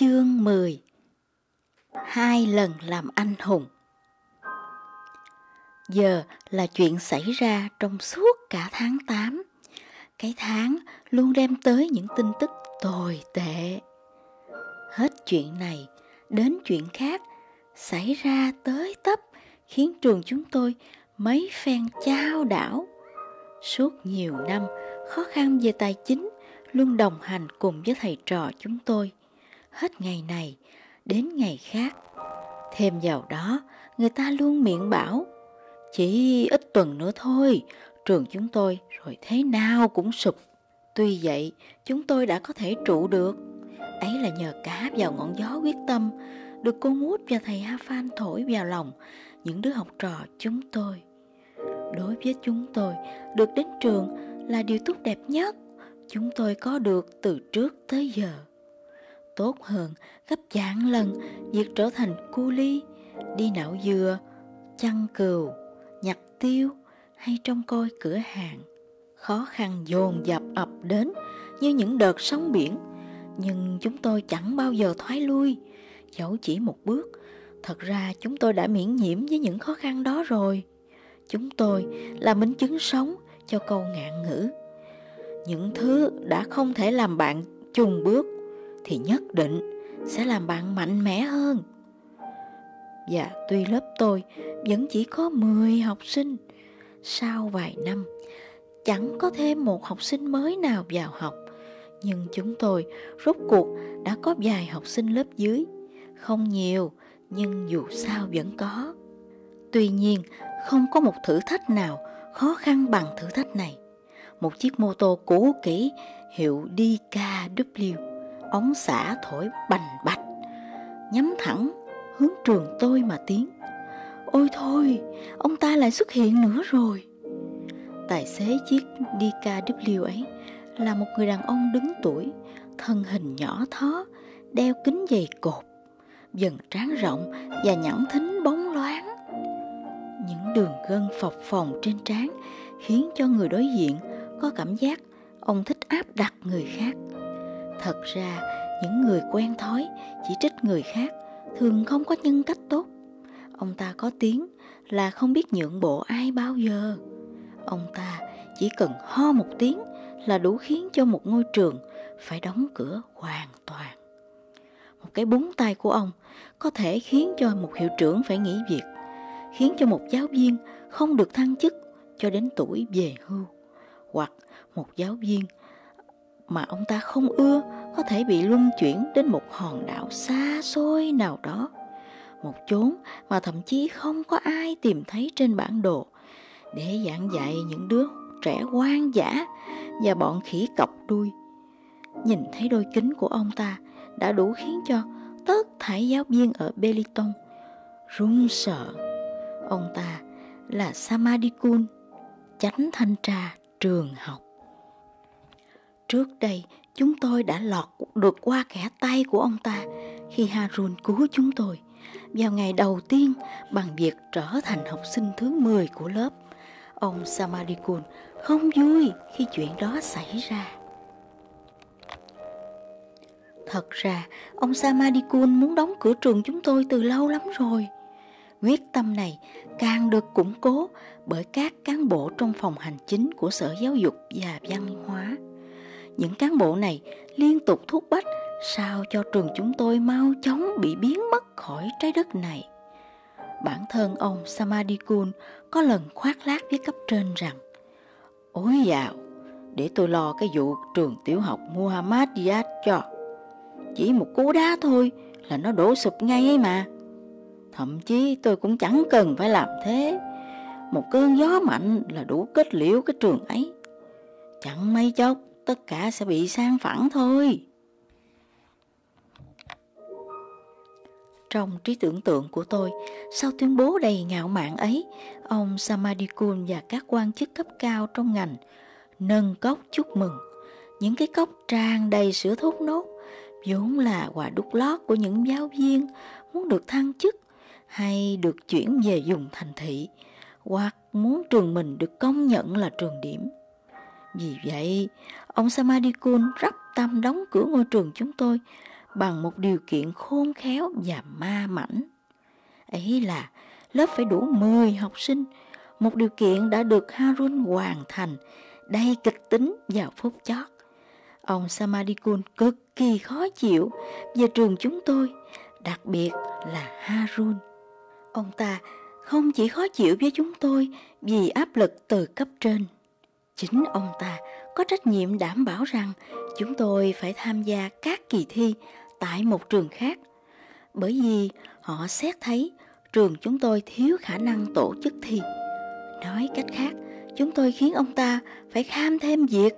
Chương 10 Hai lần làm anh hùng. Giờ là chuyện xảy ra trong suốt cả tháng 8 Cái tháng luôn đem tới những tin tức tồi tệ. Hết chuyện này đến chuyện khác Xảy ra tới tấp, Khiến trường chúng tôi mấy phen trao đảo. Suốt nhiều năm, khó khăn về tài chính luôn đồng hành cùng với thầy trò chúng tôi hết ngày này đến ngày khác. Thêm vào đó, người ta luôn miệng bảo, chỉ ít tuần nữa thôi, trường chúng tôi rồi thế nào cũng sụp. Tuy vậy, chúng tôi đã có thể trụ được. Ấy là nhờ cả vào ngọn gió quyết tâm, được cô Mút và thầy Ha Phan thổi vào lòng những đứa học trò chúng tôi. Đối với chúng tôi, được đến trường là điều tốt đẹp nhất chúng tôi có được từ trước tới giờ tốt hơn gấp vạn lần việc trở thành cu ly, đi nạo dừa, chăn cừu, nhặt tiêu hay trông coi cửa hàng. Khó khăn dồn dập ập đến như những đợt sóng biển, nhưng chúng tôi chẳng bao giờ thoái lui, dẫu chỉ một bước. Thật ra chúng tôi đã miễn nhiễm với những khó khăn đó rồi. Chúng tôi là minh chứng sống cho câu ngạn ngữ. Những thứ đã không thể làm bạn chung bước thì nhất định sẽ làm bạn mạnh mẽ hơn. Và tuy lớp tôi vẫn chỉ có 10 học sinh, sau vài năm chẳng có thêm một học sinh mới nào vào học, nhưng chúng tôi rốt cuộc đã có vài học sinh lớp dưới, không nhiều nhưng dù sao vẫn có. Tuy nhiên, không có một thử thách nào khó khăn bằng thử thách này. Một chiếc mô tô cũ kỹ hiệu DKW ống xả thổi bành bạch, nhắm thẳng hướng trường tôi mà tiến. Ôi thôi, ông ta lại xuất hiện nữa rồi. Tài xế chiếc DKW ấy là một người đàn ông đứng tuổi, thân hình nhỏ thó, đeo kính dày cột, dần trán rộng và nhẵn thính bóng loáng. Những đường gân phập phồng trên trán khiến cho người đối diện có cảm giác ông thích áp đặt người khác thật ra, những người quen thói, chỉ trích người khác, thường không có nhân cách tốt. Ông ta có tiếng là không biết nhượng bộ ai bao giờ. Ông ta chỉ cần ho một tiếng là đủ khiến cho một ngôi trường phải đóng cửa hoàn toàn. Một cái búng tay của ông có thể khiến cho một hiệu trưởng phải nghỉ việc, khiến cho một giáo viên không được thăng chức cho đến tuổi về hưu, hoặc một giáo viên mà ông ta không ưa, có thể bị luân chuyển đến một hòn đảo xa xôi nào đó. Một chốn mà thậm chí không có ai tìm thấy trên bản đồ. Để giảng dạy những đứa trẻ hoang dã và bọn khỉ cọc đuôi. Nhìn thấy đôi kính của ông ta đã đủ khiến cho tất thảy giáo viên ở Beliton run sợ. Ông ta là Samadikun, chánh thanh tra trường học. Trước đây, chúng tôi đã lọt được qua kẻ tay của ông ta khi Harun cứu chúng tôi vào ngày đầu tiên bằng việc trở thành học sinh thứ 10 của lớp. Ông Samadikun không vui khi chuyện đó xảy ra. Thật ra, ông Samadikun muốn đóng cửa trường chúng tôi từ lâu lắm rồi. Quyết tâm này càng được củng cố bởi các cán bộ trong phòng hành chính của Sở Giáo dục và Văn hóa những cán bộ này liên tục thúc bách sao cho trường chúng tôi mau chóng bị biến mất khỏi trái đất này. Bản thân ông Samadikun có lần khoác lác với cấp trên rằng Ôi dạo, để tôi lo cái vụ trường tiểu học Muhammadiyat cho. Chỉ một cú đá thôi là nó đổ sụp ngay ấy mà. Thậm chí tôi cũng chẳng cần phải làm thế. Một cơn gió mạnh là đủ kết liễu cái trường ấy. Chẳng mấy chốc tất cả sẽ bị sang phẳng thôi. Trong trí tưởng tượng của tôi, sau tuyên bố đầy ngạo mạn ấy, ông Samadikun và các quan chức cấp cao trong ngành nâng cốc chúc mừng. Những cái cốc tràn đầy sữa thốt nốt, vốn là quà đúc lót của những giáo viên muốn được thăng chức hay được chuyển về dùng thành thị, hoặc muốn trường mình được công nhận là trường điểm. Vì vậy, ông Samadikun rắp tâm đóng cửa ngôi trường chúng tôi bằng một điều kiện khôn khéo và ma mảnh. Ấy là lớp phải đủ 10 học sinh, một điều kiện đã được Harun hoàn thành, đầy kịch tính vào phút chót. Ông Samadikun cực kỳ khó chịu về trường chúng tôi, đặc biệt là Harun. Ông ta không chỉ khó chịu với chúng tôi vì áp lực từ cấp trên. Chính ông ta có trách nhiệm đảm bảo rằng chúng tôi phải tham gia các kỳ thi tại một trường khác. Bởi vì họ xét thấy trường chúng tôi thiếu khả năng tổ chức thi. Nói cách khác, chúng tôi khiến ông ta phải kham thêm việc.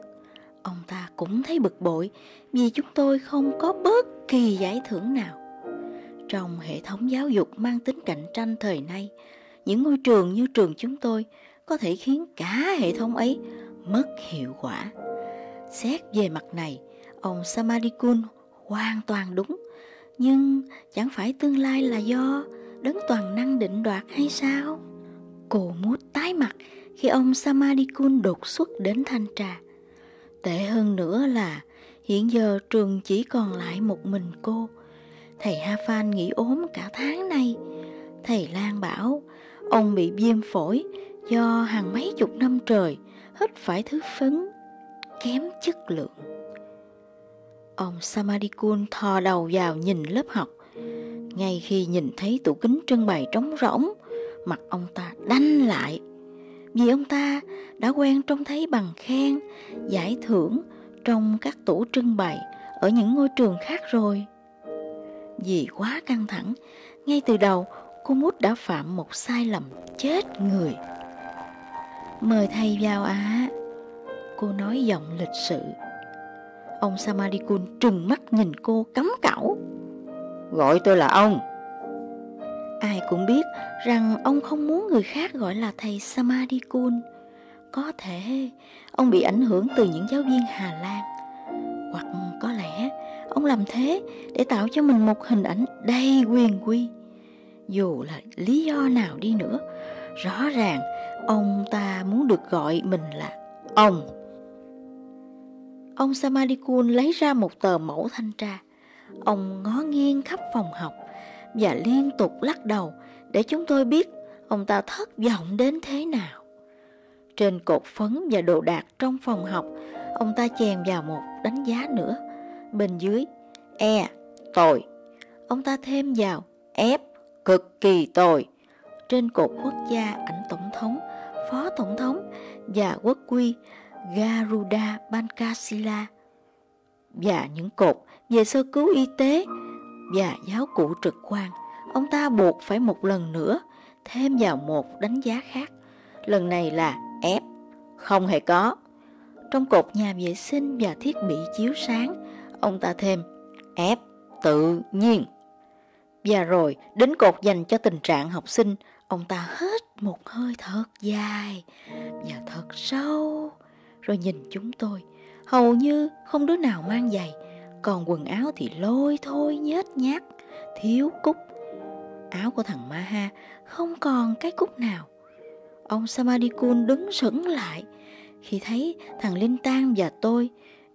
Ông ta cũng thấy bực bội vì chúng tôi không có bất kỳ giải thưởng nào. Trong hệ thống giáo dục mang tính cạnh tranh thời nay, những ngôi trường như trường chúng tôi có thể khiến cả hệ thống ấy mất hiệu quả. Xét về mặt này, ông Samadikun hoàn toàn đúng, nhưng chẳng phải tương lai là do đấng toàn năng định đoạt hay sao? Cô mút tái mặt khi ông Samadikun đột xuất đến thanh trà. Tệ hơn nữa là hiện giờ trường chỉ còn lại một mình cô. Thầy Ha Phan nghỉ ốm cả tháng nay. Thầy Lan bảo ông bị viêm phổi do hàng mấy chục năm trời hít phải thứ phấn kém chất lượng. Ông Samadikun thò đầu vào nhìn lớp học. Ngay khi nhìn thấy tủ kính trưng bày trống rỗng, mặt ông ta đanh lại. Vì ông ta đã quen trông thấy bằng khen, giải thưởng trong các tủ trưng bày ở những ngôi trường khác rồi. Vì quá căng thẳng, ngay từ đầu cô Mút đã phạm một sai lầm chết người. Mời thầy vào ạ. À. Cô nói giọng lịch sự. Ông Samadikun trừng mắt nhìn cô cấm cẩu. Gọi tôi là ông. Ai cũng biết rằng ông không muốn người khác gọi là thầy Samadikun. Có thể ông bị ảnh hưởng từ những giáo viên Hà Lan. Hoặc có lẽ ông làm thế để tạo cho mình một hình ảnh đầy quyền quy. Dù là lý do nào đi nữa, rõ ràng ông ta muốn được gọi mình là ông. Ông Samadikun lấy ra một tờ mẫu thanh tra. Ông ngó nghiêng khắp phòng học và liên tục lắc đầu để chúng tôi biết ông ta thất vọng đến thế nào. Trên cột phấn và đồ đạc trong phòng học, ông ta chèn vào một đánh giá nữa. Bên dưới, E, tồi. Ông ta thêm vào F, cực kỳ tồi. Trên cột quốc gia ảnh tổng thống, phó tổng thống và quốc quy Garuda Bankasila và những cột về sơ cứu y tế và giáo cụ trực quan, ông ta buộc phải một lần nữa thêm vào một đánh giá khác. Lần này là ép không hề có. Trong cột nhà vệ sinh và thiết bị chiếu sáng, ông ta thêm ép tự nhiên. Và rồi, đến cột dành cho tình trạng học sinh, ông ta hít một hơi thật dài và thật sâu rồi nhìn chúng tôi. Hầu như không đứa nào mang giày, còn quần áo thì lôi thôi nhết nhát, thiếu cúc. Áo của thằng Maha không còn cái cúc nào. Ông Samadikun đứng sững lại khi thấy thằng Linh Tan và tôi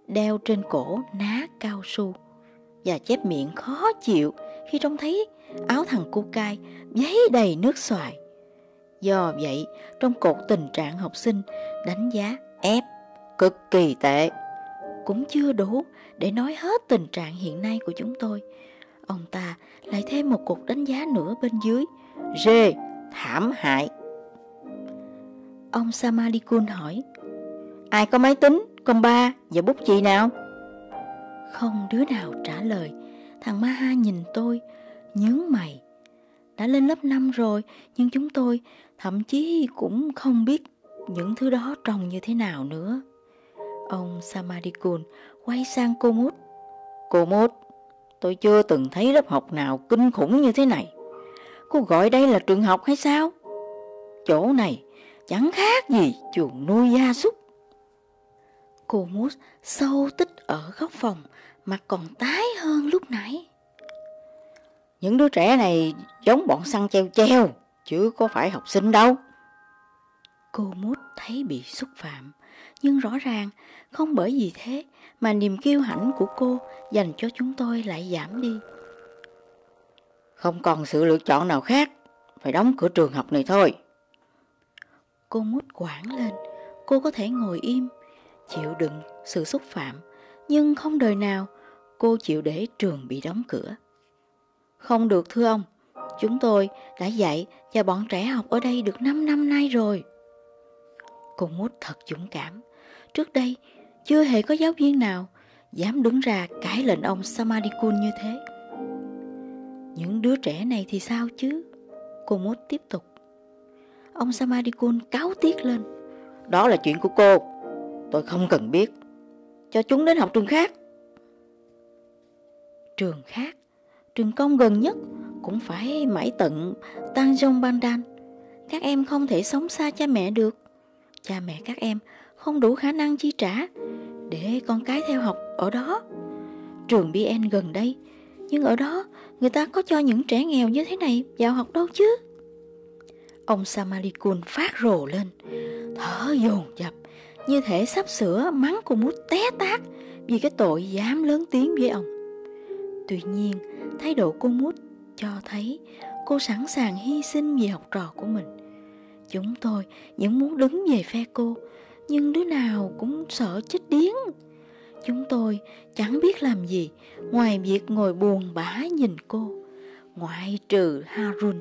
đeo trên cổ ná cao su và chép miệng khó chịu khi trông thấy áo thằng cu cai giấy đầy nước xoài. Do vậy, trong cột tình trạng học sinh đánh giá ép cực kỳ tệ. Cũng chưa đủ để nói hết tình trạng hiện nay của chúng tôi. Ông ta lại thêm một cuộc đánh giá nữa bên dưới. G, thảm hại. Ông Samadikun hỏi, ai có máy tính, con ba và bút chì nào? Không đứa nào trả lời. Thằng Maha nhìn tôi, nhớ mày. Đã lên lớp 5 rồi, nhưng chúng tôi thậm chí cũng không biết những thứ đó trông như thế nào nữa. Ông Samadikun quay sang cô Mút. Cô Mút, tôi chưa từng thấy lớp học nào kinh khủng như thế này. Cô gọi đây là trường học hay sao? Chỗ này chẳng khác gì chuồng nuôi gia súc. Cô Mút sâu tích ở góc phòng, mặt còn tái hơn lúc nãy. Những đứa trẻ này giống bọn săn treo treo, chứ có phải học sinh đâu. Cô Mút thấy bị xúc phạm, nhưng rõ ràng không bởi vì thế mà niềm kiêu hãnh của cô dành cho chúng tôi lại giảm đi. Không còn sự lựa chọn nào khác, phải đóng cửa trường học này thôi. Cô mút quảng lên, cô có thể ngồi im, chịu đựng sự xúc phạm, nhưng không đời nào cô chịu để trường bị đóng cửa. Không được thưa ông, chúng tôi đã dạy và bọn trẻ học ở đây được 5 năm nay rồi. Cô mút thật dũng cảm. Trước đây, chưa hề có giáo viên nào dám đứng ra cãi lệnh ông Samadikun như thế. Những đứa trẻ này thì sao chứ? Cô mút tiếp tục. Ông Samadikun cáo tiết lên. Đó là chuyện của cô. Tôi không cần biết. Cho chúng đến học trường khác. Trường khác? Trường công gần nhất cũng phải mãi tận Tanjong Bandan. Các em không thể sống xa cha mẹ được. Cha mẹ các em không đủ khả năng chi trả để con cái theo học ở đó. Trường BN gần đây, nhưng ở đó người ta có cho những trẻ nghèo như thế này vào học đâu chứ? Ông Samalikun phát rồ lên, thở dồn dập, như thể sắp sửa mắng cô muốn té tát vì cái tội dám lớn tiếng với ông. Tuy nhiên, thái độ cô mút cho thấy cô sẵn sàng hy sinh vì học trò của mình. Chúng tôi vẫn muốn đứng về phe cô, nhưng đứa nào cũng sợ chết điếng. Chúng tôi chẳng biết làm gì ngoài việc ngồi buồn bã nhìn cô. Ngoại trừ Harun,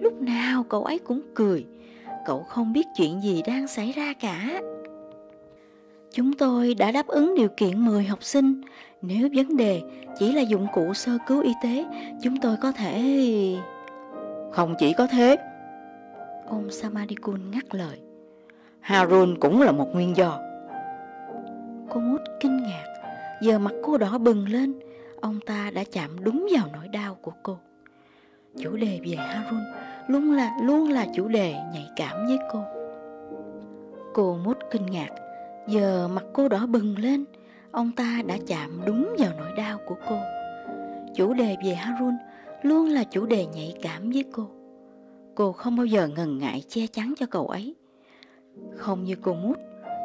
lúc nào cậu ấy cũng cười. Cậu không biết chuyện gì đang xảy ra cả. Chúng tôi đã đáp ứng điều kiện 10 học sinh. Nếu vấn đề chỉ là dụng cụ sơ cứu y tế, chúng tôi có thể... Không chỉ có thế. Ông Samadikun ngắt lời. Harun cũng là một nguyên do. Cô mút kinh ngạc, giờ mặt cô đỏ bừng lên, ông ta đã chạm đúng vào nỗi đau của cô. Chủ đề về Harun luôn là luôn là chủ đề nhạy cảm với cô. Cô mút kinh ngạc, giờ mặt cô đỏ bừng lên, ông ta đã chạm đúng vào nỗi đau của cô. Chủ đề về Harun luôn là chủ đề nhạy cảm với cô. Cô không bao giờ ngần ngại che chắn cho cậu ấy. Không như cô mút,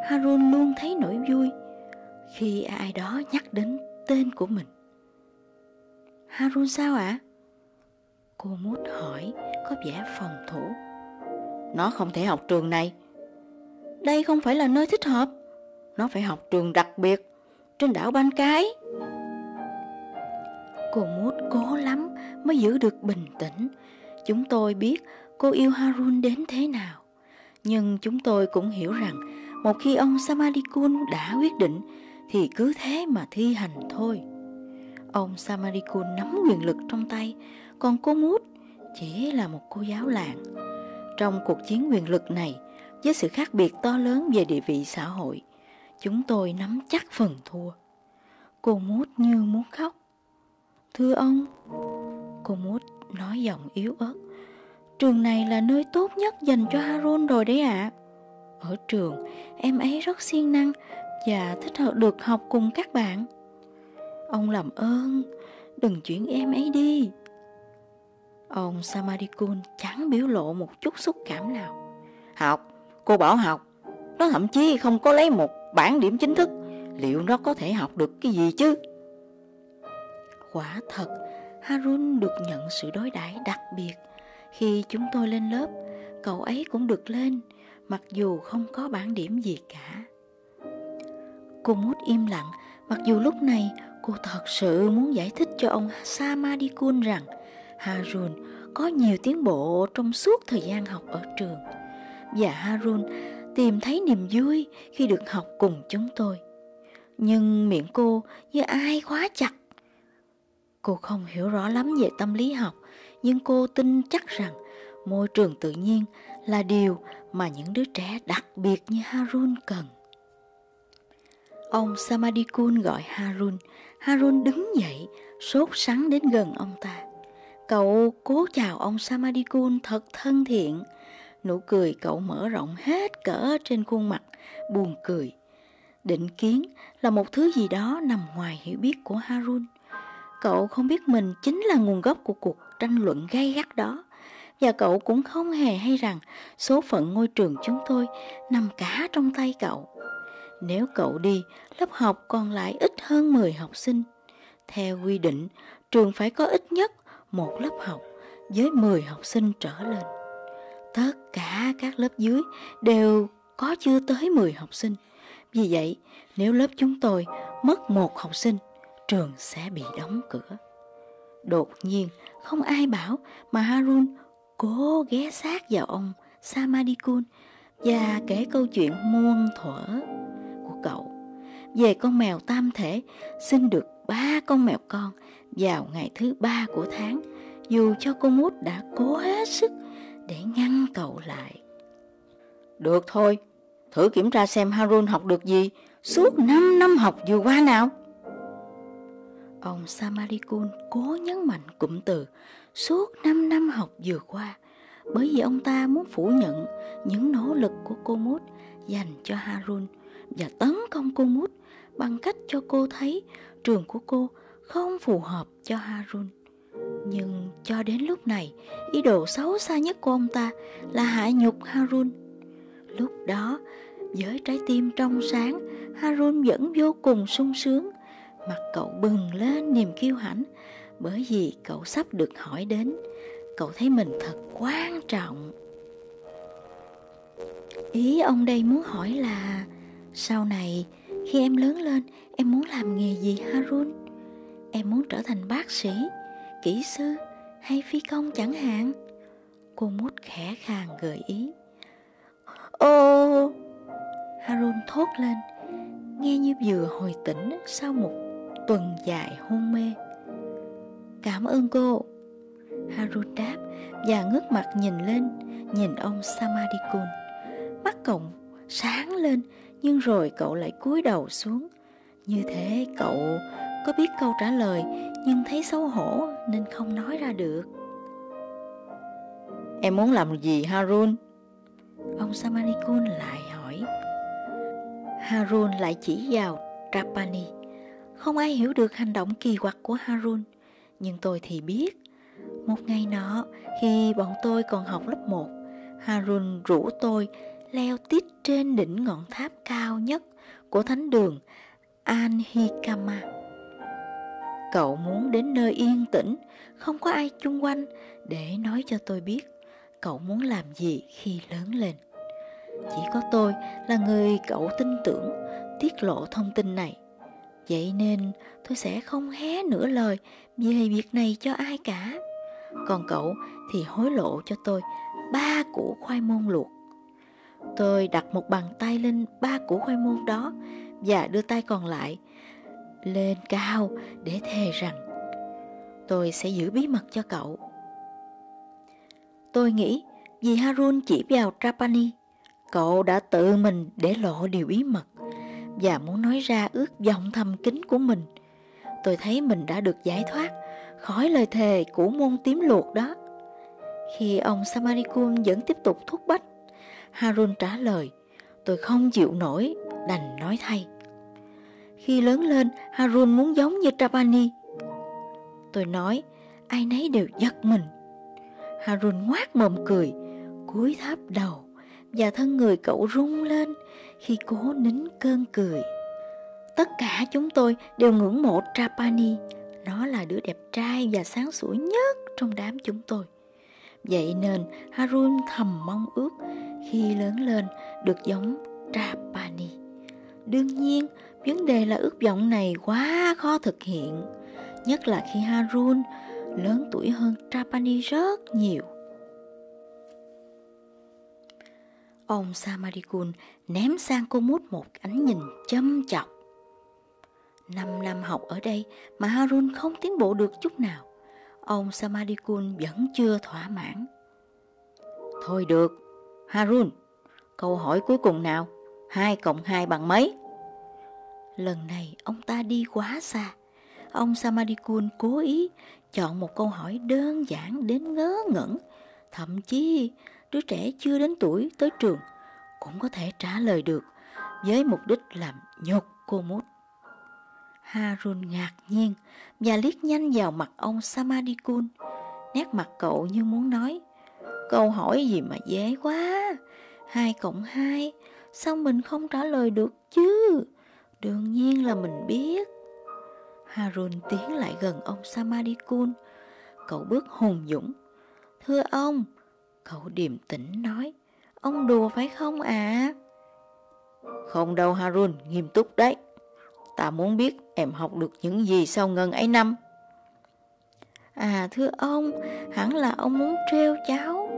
Harun luôn thấy nỗi vui khi ai đó nhắc đến tên của mình. Harun sao ạ? À? Cô mút hỏi có vẻ phòng thủ. Nó không thể học trường này. Đây không phải là nơi thích hợp. Nó phải học trường đặc biệt trên đảo Ban Cái. Cô mút cố lắm mới giữ được bình tĩnh. Chúng tôi biết cô yêu Harun đến thế nào. Nhưng chúng tôi cũng hiểu rằng một khi ông Samadikun đã quyết định thì cứ thế mà thi hành thôi. Ông Samadikun nắm quyền lực trong tay, còn cô Mút chỉ là một cô giáo làng. Trong cuộc chiến quyền lực này, với sự khác biệt to lớn về địa vị xã hội, chúng tôi nắm chắc phần thua. Cô Mút như muốn khóc. Thưa ông, cô Mút nói giọng yếu ớt. Trường này là nơi tốt nhất dành cho Harun rồi đấy ạ. À. Ở trường, em ấy rất siêng năng và thích hợp được học cùng các bạn. Ông làm ơn, đừng chuyển em ấy đi. Ông Samadikun chẳng biểu lộ một chút xúc cảm nào. Học, cô bảo học. Nó thậm chí không có lấy một bản điểm chính thức. Liệu nó có thể học được cái gì chứ? Quả thật, Harun được nhận sự đối đãi đặc biệt khi chúng tôi lên lớp, cậu ấy cũng được lên, mặc dù không có bản điểm gì cả. Cô mút im lặng, mặc dù lúc này cô thật sự muốn giải thích cho ông Samadikun rằng Harun có nhiều tiến bộ trong suốt thời gian học ở trường. Và Harun tìm thấy niềm vui khi được học cùng chúng tôi. Nhưng miệng cô như ai khóa chặt. Cô không hiểu rõ lắm về tâm lý học, nhưng cô tin chắc rằng môi trường tự nhiên là điều mà những đứa trẻ đặc biệt như Harun cần. Ông Samadikun gọi Harun. Harun đứng dậy, sốt sắng đến gần ông ta. Cậu cố chào ông Samadikun thật thân thiện. Nụ cười cậu mở rộng hết cỡ trên khuôn mặt, buồn cười. Định kiến là một thứ gì đó nằm ngoài hiểu biết của Harun. Cậu không biết mình chính là nguồn gốc của cuộc tranh luận gay gắt đó. Và cậu cũng không hề hay rằng số phận ngôi trường chúng tôi nằm cả trong tay cậu. Nếu cậu đi, lớp học còn lại ít hơn 10 học sinh. Theo quy định, trường phải có ít nhất một lớp học với 10 học sinh trở lên. Tất cả các lớp dưới đều có chưa tới 10 học sinh. Vì vậy, nếu lớp chúng tôi mất một học sinh, trường sẽ bị đóng cửa. Đột nhiên, không ai bảo mà Harun cố ghé sát vào ông Samadikun và kể câu chuyện muôn thuở của cậu về con mèo tam thể sinh được ba con mèo con vào ngày thứ ba của tháng dù cho cô mút đã cố hết sức để ngăn cậu lại. Được thôi, thử kiểm tra xem Harun học được gì suốt 5 năm học vừa qua nào. Ông Samarikun cố nhấn mạnh cụm từ suốt 5 năm học vừa qua bởi vì ông ta muốn phủ nhận những nỗ lực của cô Mút dành cho Harun và tấn công cô Mút bằng cách cho cô thấy trường của cô không phù hợp cho Harun. Nhưng cho đến lúc này, ý đồ xấu xa nhất của ông ta là hạ nhục Harun. Lúc đó, với trái tim trong sáng, Harun vẫn vô cùng sung sướng. Mặt cậu bừng lên niềm kiêu hãnh bởi vì cậu sắp được hỏi đến. Cậu thấy mình thật quan trọng. Ý ông đây muốn hỏi là sau này khi em lớn lên em muốn làm nghề gì Harun? Em muốn trở thành bác sĩ, kỹ sư hay phi công chẳng hạn? Cô mút khẽ khàng gợi ý. Ô! Harun thốt lên, nghe như vừa hồi tỉnh sau một tuần dài hôn mê. Cảm ơn cô. Harun đáp và ngước mặt nhìn lên, nhìn ông Samadikun. Mắt cậu sáng lên, nhưng rồi cậu lại cúi đầu xuống. Như thế cậu có biết câu trả lời nhưng thấy xấu hổ nên không nói ra được. Em muốn làm gì Harun? Ông Samadikun lại hỏi. Harun lại chỉ vào Trapani. Không ai hiểu được hành động kỳ quặc của Harun, nhưng tôi thì biết. Một ngày nọ, khi bọn tôi còn học lớp 1, Harun rủ tôi leo tít trên đỉnh ngọn tháp cao nhất của thánh đường Anhikama. Cậu muốn đến nơi yên tĩnh, không có ai chung quanh để nói cho tôi biết cậu muốn làm gì khi lớn lên. Chỉ có tôi là người cậu tin tưởng tiết lộ thông tin này. Vậy nên tôi sẽ không hé nửa lời về việc này cho ai cả. Còn cậu thì hối lộ cho tôi ba củ khoai môn luộc. Tôi đặt một bàn tay lên ba củ khoai môn đó và đưa tay còn lại lên cao để thề rằng tôi sẽ giữ bí mật cho cậu. Tôi nghĩ vì Harun chỉ vào Trapani, cậu đã tự mình để lộ điều bí mật và muốn nói ra ước vọng thầm kín của mình. Tôi thấy mình đã được giải thoát khỏi lời thề của môn tím luộc đó. Khi ông Samarikun vẫn tiếp tục thúc bách, Harun trả lời, tôi không chịu nổi, đành nói thay. Khi lớn lên, Harun muốn giống như Trapani. Tôi nói, ai nấy đều giật mình. Harun ngoác mồm cười, cúi thấp đầu và thân người cậu rung lên khi cố nín cơn cười. Tất cả chúng tôi đều ngưỡng mộ Trapani, nó là đứa đẹp trai và sáng sủa nhất trong đám chúng tôi. Vậy nên Harun thầm mong ước khi lớn lên được giống Trapani. Đương nhiên, vấn đề là ước vọng này quá khó thực hiện, nhất là khi Harun lớn tuổi hơn Trapani rất nhiều. Ông Samarikun ném sang cô mút một ánh nhìn châm chọc. Năm năm học ở đây mà Harun không tiến bộ được chút nào. Ông Samadikun vẫn chưa thỏa mãn. Thôi được, Harun, câu hỏi cuối cùng nào? Hai cộng hai bằng mấy? Lần này ông ta đi quá xa. Ông Samadikun cố ý chọn một câu hỏi đơn giản đến ngớ ngẩn. Thậm chí đứa trẻ chưa đến tuổi tới trường cũng có thể trả lời được với mục đích làm nhục cô mút. Harun ngạc nhiên và liếc nhanh vào mặt ông Samadikun. Nét mặt cậu như muốn nói, câu hỏi gì mà dễ quá, hai cộng hai sao mình không trả lời được chứ? Đương nhiên là mình biết. Harun tiến lại gần ông Samadikun. Cậu bước hùng dũng. Thưa ông, cậu điềm tĩnh nói, ông đùa phải không ạ? À? Không đâu Harun, nghiêm túc đấy. Ta muốn biết em học được những gì sau ngần ấy năm. À thưa ông, hẳn là ông muốn treo cháu.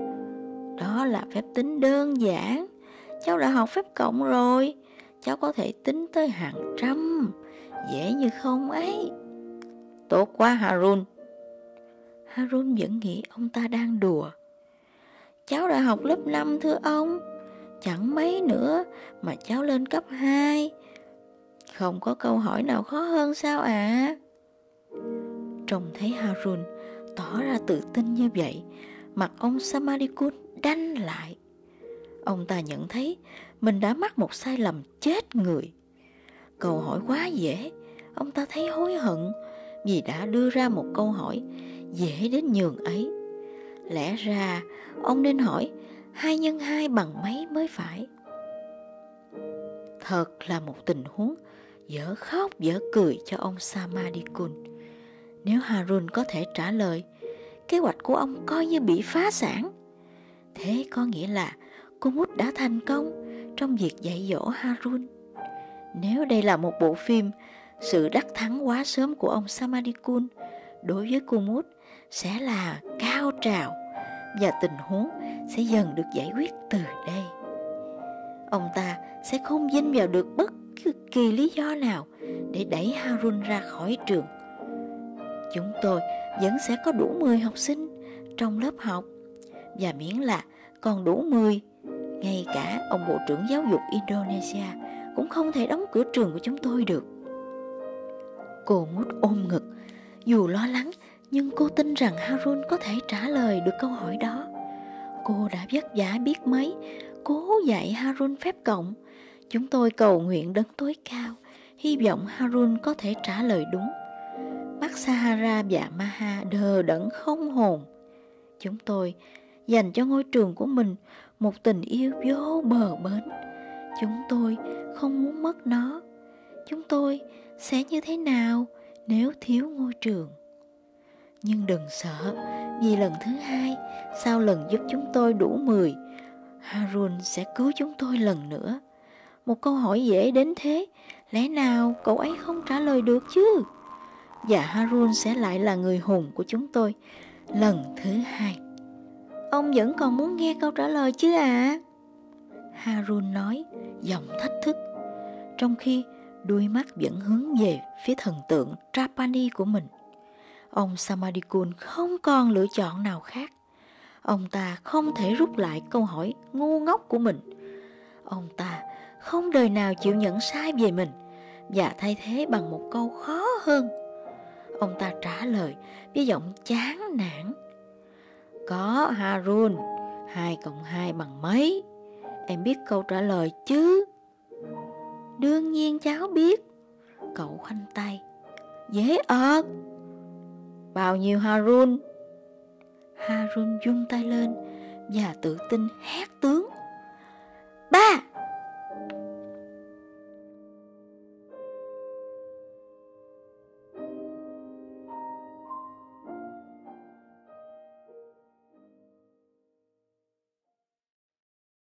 Đó là phép tính đơn giản. Cháu đã học phép cộng rồi. Cháu có thể tính tới hàng trăm. Dễ như không ấy. Tốt quá Harun. Harun vẫn nghĩ ông ta đang đùa. Cháu đã học lớp 5 thưa ông. Chẳng mấy nữa mà cháu lên cấp 2. Không có câu hỏi nào khó hơn sao ạ? À? Trông thấy Harun tỏ ra tự tin như vậy, mặt ông Samadikun đanh lại. Ông ta nhận thấy mình đã mắc một sai lầm chết người. Câu hỏi quá dễ, ông ta thấy hối hận vì đã đưa ra một câu hỏi dễ đến nhường ấy. Lẽ ra ông nên hỏi hai nhân hai bằng mấy mới phải. Thật là một tình huống dở khóc dở cười cho ông Samadikun. Nếu Harun có thể trả lời, kế hoạch của ông coi như bị phá sản. Thế có nghĩa là cô Mút đã thành công trong việc dạy dỗ Harun. Nếu đây là một bộ phim, sự đắc thắng quá sớm của ông Samadikun đối với cô Mút sẽ là cao trào và tình huống sẽ dần được giải quyết từ đây. Ông ta sẽ không dinh vào được bất kỳ lý do nào để đẩy Harun ra khỏi trường. Chúng tôi vẫn sẽ có đủ 10 học sinh trong lớp học và miễn là còn đủ 10, ngay cả ông Bộ trưởng Giáo dục Indonesia cũng không thể đóng cửa trường của chúng tôi được. Cô mút ôm ngực, dù lo lắng nhưng cô tin rằng Harun có thể trả lời được câu hỏi đó. Cô đã vất vả biết mấy, cố dạy Harun phép cộng. Chúng tôi cầu nguyện đấng tối cao, hy vọng Harun có thể trả lời đúng. Bác Sahara và Maha đờ đẫn không hồn. Chúng tôi dành cho ngôi trường của mình một tình yêu vô bờ bến. Chúng tôi không muốn mất nó. Chúng tôi sẽ như thế nào nếu thiếu ngôi trường? Nhưng đừng sợ, vì lần thứ hai, sau lần giúp chúng tôi đủ 10, Harun sẽ cứu chúng tôi lần nữa. Một câu hỏi dễ đến thế, lẽ nào cậu ấy không trả lời được chứ? Và Harun sẽ lại là người hùng của chúng tôi lần thứ hai. Ông vẫn còn muốn nghe câu trả lời chứ à? Harun nói, giọng thách thức. Trong khi đôi mắt vẫn hướng về phía thần tượng Trapani của mình. Ông Samadikun không còn lựa chọn nào khác. Ông ta không thể rút lại câu hỏi ngu ngốc của mình. Ông ta không đời nào chịu nhận sai về mình và thay thế bằng một câu khó hơn. Ông ta trả lời với giọng chán nản. Có Harun, hai cộng hai bằng mấy? Em biết câu trả lời chứ? Đương nhiên cháu biết. Cậu khoanh tay. Dễ ợt. Bao nhiêu Harun? Harun dung tay lên và tự tin hét tướng. Ba!